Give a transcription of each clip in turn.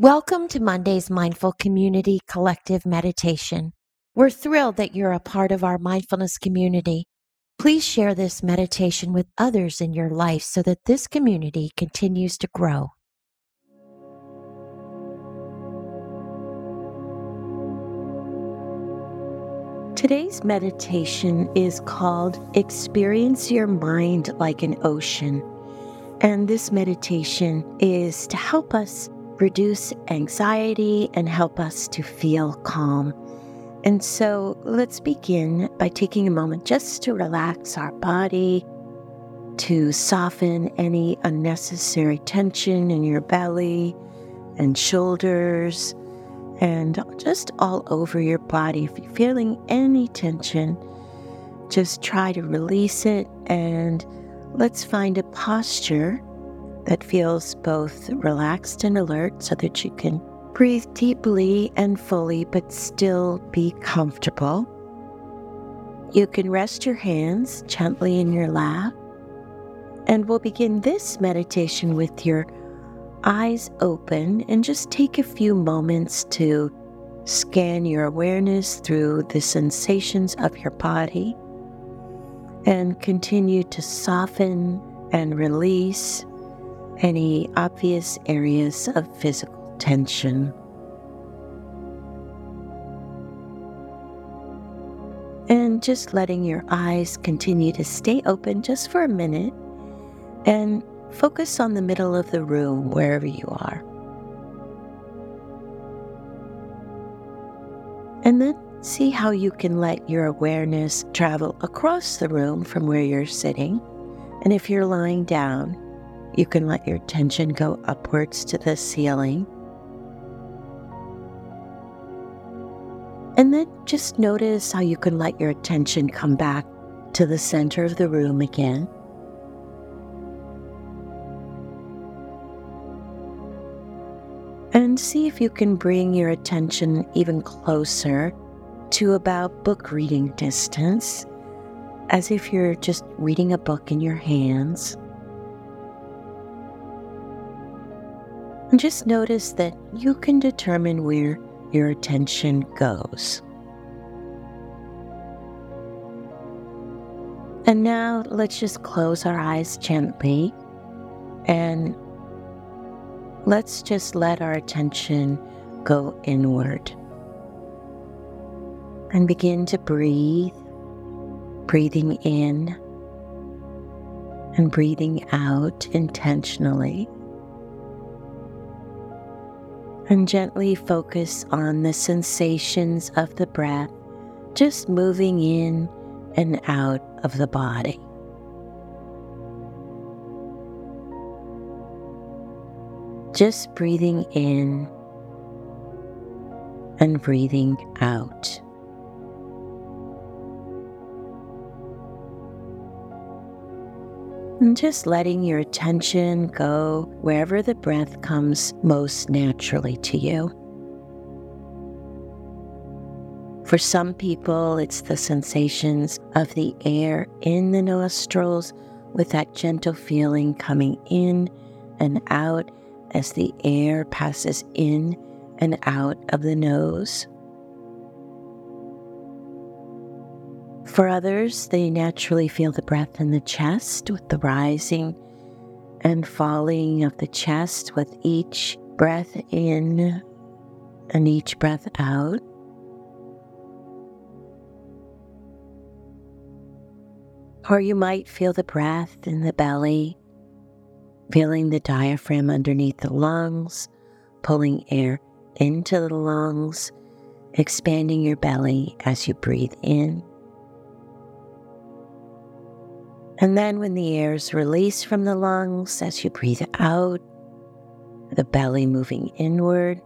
Welcome to Monday's Mindful Community Collective Meditation. We're thrilled that you're a part of our mindfulness community. Please share this meditation with others in your life so that this community continues to grow. Today's meditation is called Experience Your Mind Like an Ocean. And this meditation is to help us reduce anxiety, and help us to feel calm. And so let's begin by taking a moment just to relax our body, to soften any unnecessary tension in your belly and shoulders, and just all over your body. If you're feeling any tension, just try to release it and let's find a posture that feels both relaxed and alert so that you can breathe deeply and fully but still be comfortable. You can rest your hands gently in your lap. And we'll begin this meditation with your eyes open and just take a few moments to scan your awareness through the sensations of your body and continue to soften and release any obvious areas of physical tension. And just letting your eyes continue to stay open just for a minute and focus on the middle of the room wherever you are. And then see how you can let your awareness travel across the room from where you're sitting. And if you're lying down, you can let your attention go upwards to the ceiling. And then just notice how you can let your attention come back to the center of the room again. And see if you can bring your attention even closer to about book reading distance, as if you're just reading a book in your hands. And just notice that you can determine where your attention goes. And now let's just close our eyes gently and let's just let our attention go inward and begin to breathe, breathing in and breathing out intentionally and gently focus on the sensations of the breath just moving in and out of the body. Just breathing in and breathing out. And just letting your attention go wherever the breath comes most naturally to you. For some people, it's the sensations of the air in the nostrils with that gentle feeling coming in and out as the air passes in and out of the nose. For others, they naturally feel the breath in the chest with the rising and falling of the chest with each breath in and each breath out. Or you might feel the breath in the belly, feeling the diaphragm underneath the lungs, pulling air into the lungs, expanding your belly as you breathe in. And then, when the air is released from the lungs as you breathe out, the belly moving inward,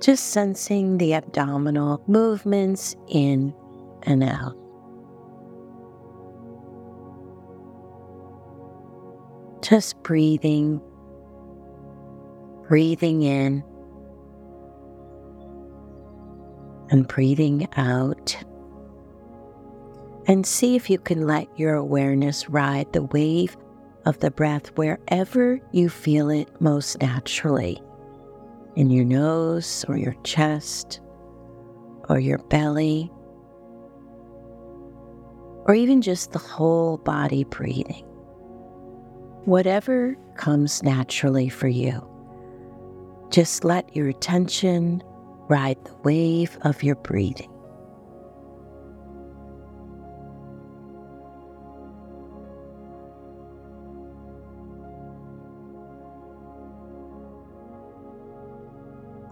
just sensing the abdominal movements in and out. Just breathing, breathing in, and breathing out and see if you can let your awareness ride the wave of the breath wherever you feel it most naturally. in your nose or your chest or your belly, or even just the whole body breathing. Whatever comes naturally for you, just let your attention ride the wave of your breathing.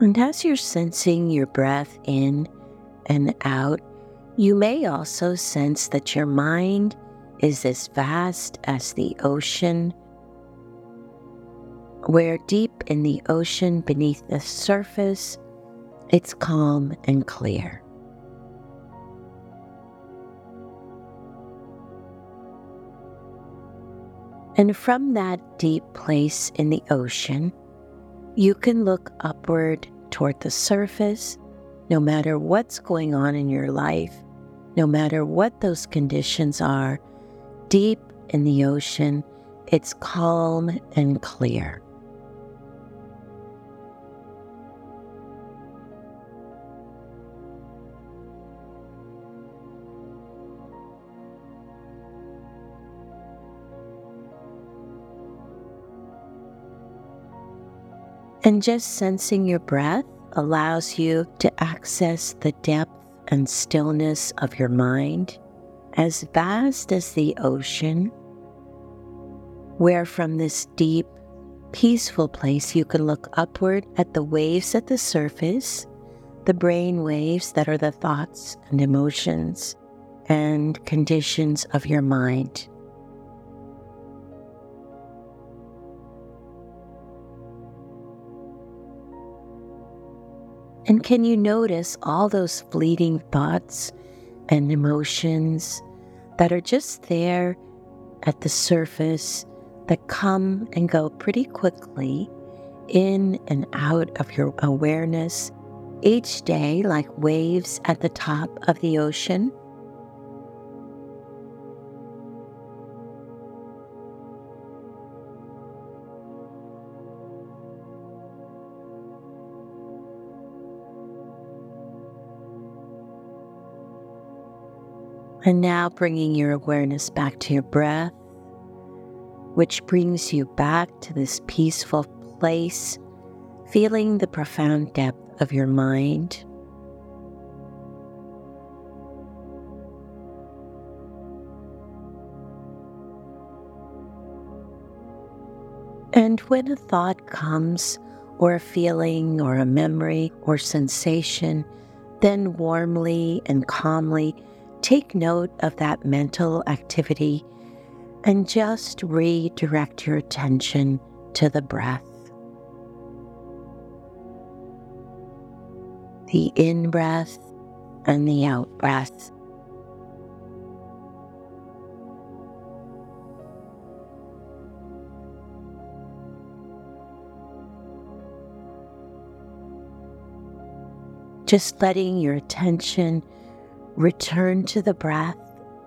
And as you're sensing your breath in and out, you may also sense that your mind is as vast as the ocean, where deep in the ocean beneath the surface, it's calm and clear. And from that deep place in the ocean, you can look upward toward the surface no matter what's going on in your life, no matter what those conditions are. Deep in the ocean, it's calm and clear. And just sensing your breath allows you to access the depth and stillness of your mind, as vast as the ocean, where from this deep, peaceful place you can look upward at the waves at the surface, the brain waves that are the thoughts and emotions and conditions of your mind. And can you notice all those fleeting thoughts and emotions that are just there at the surface that come and go pretty quickly in and out of your awareness each day, like waves at the top of the ocean? And now bringing your awareness back to your breath, which brings you back to this peaceful place, feeling the profound depth of your mind. And when a thought comes, or a feeling, or a memory, or sensation, then warmly and calmly take note of that mental activity and just redirect your attention to the breath. The in breath and the out breath. Just letting your attention return to the breath,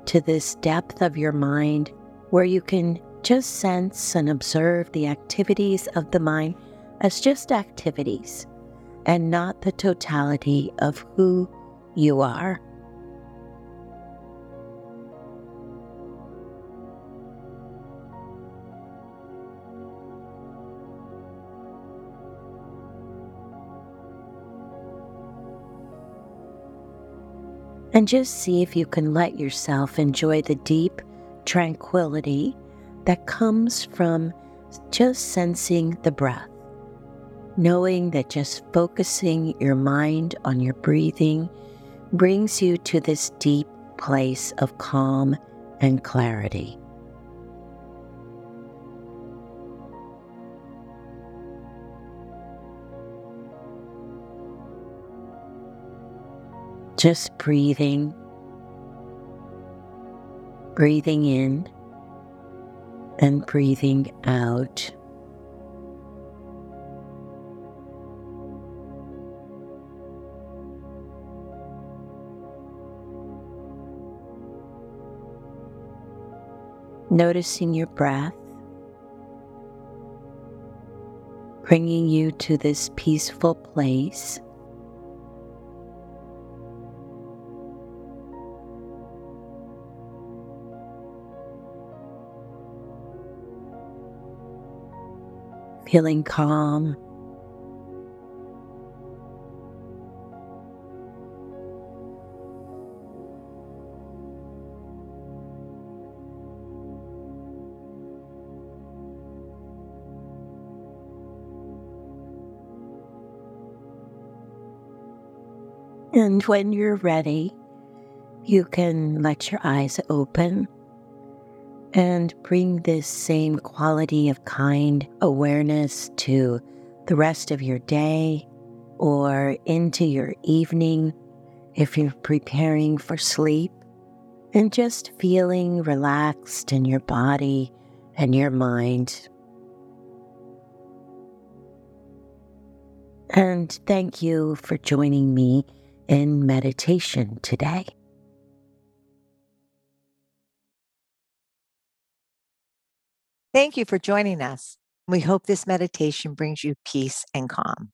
to this depth of your mind where you can just sense and observe the activities of the mind as just activities and not the totality of who you are. And just see if you can let yourself enjoy the deep tranquility that comes from just sensing the breath, knowing that just focusing your mind on your breathing brings you to this deep place of calm and clarity. Just breathing, breathing in and breathing out. Noticing your breath, bringing you to this peaceful place. Feeling calm. And when you're ready, you can let your eyes open and bring this same quality of kind awareness to the rest of your day or into your evening if you're preparing for sleep and just feeling relaxed in your body and your mind. And thank you for joining me in meditation today. Thank you for joining us. We hope this meditation brings you peace and calm.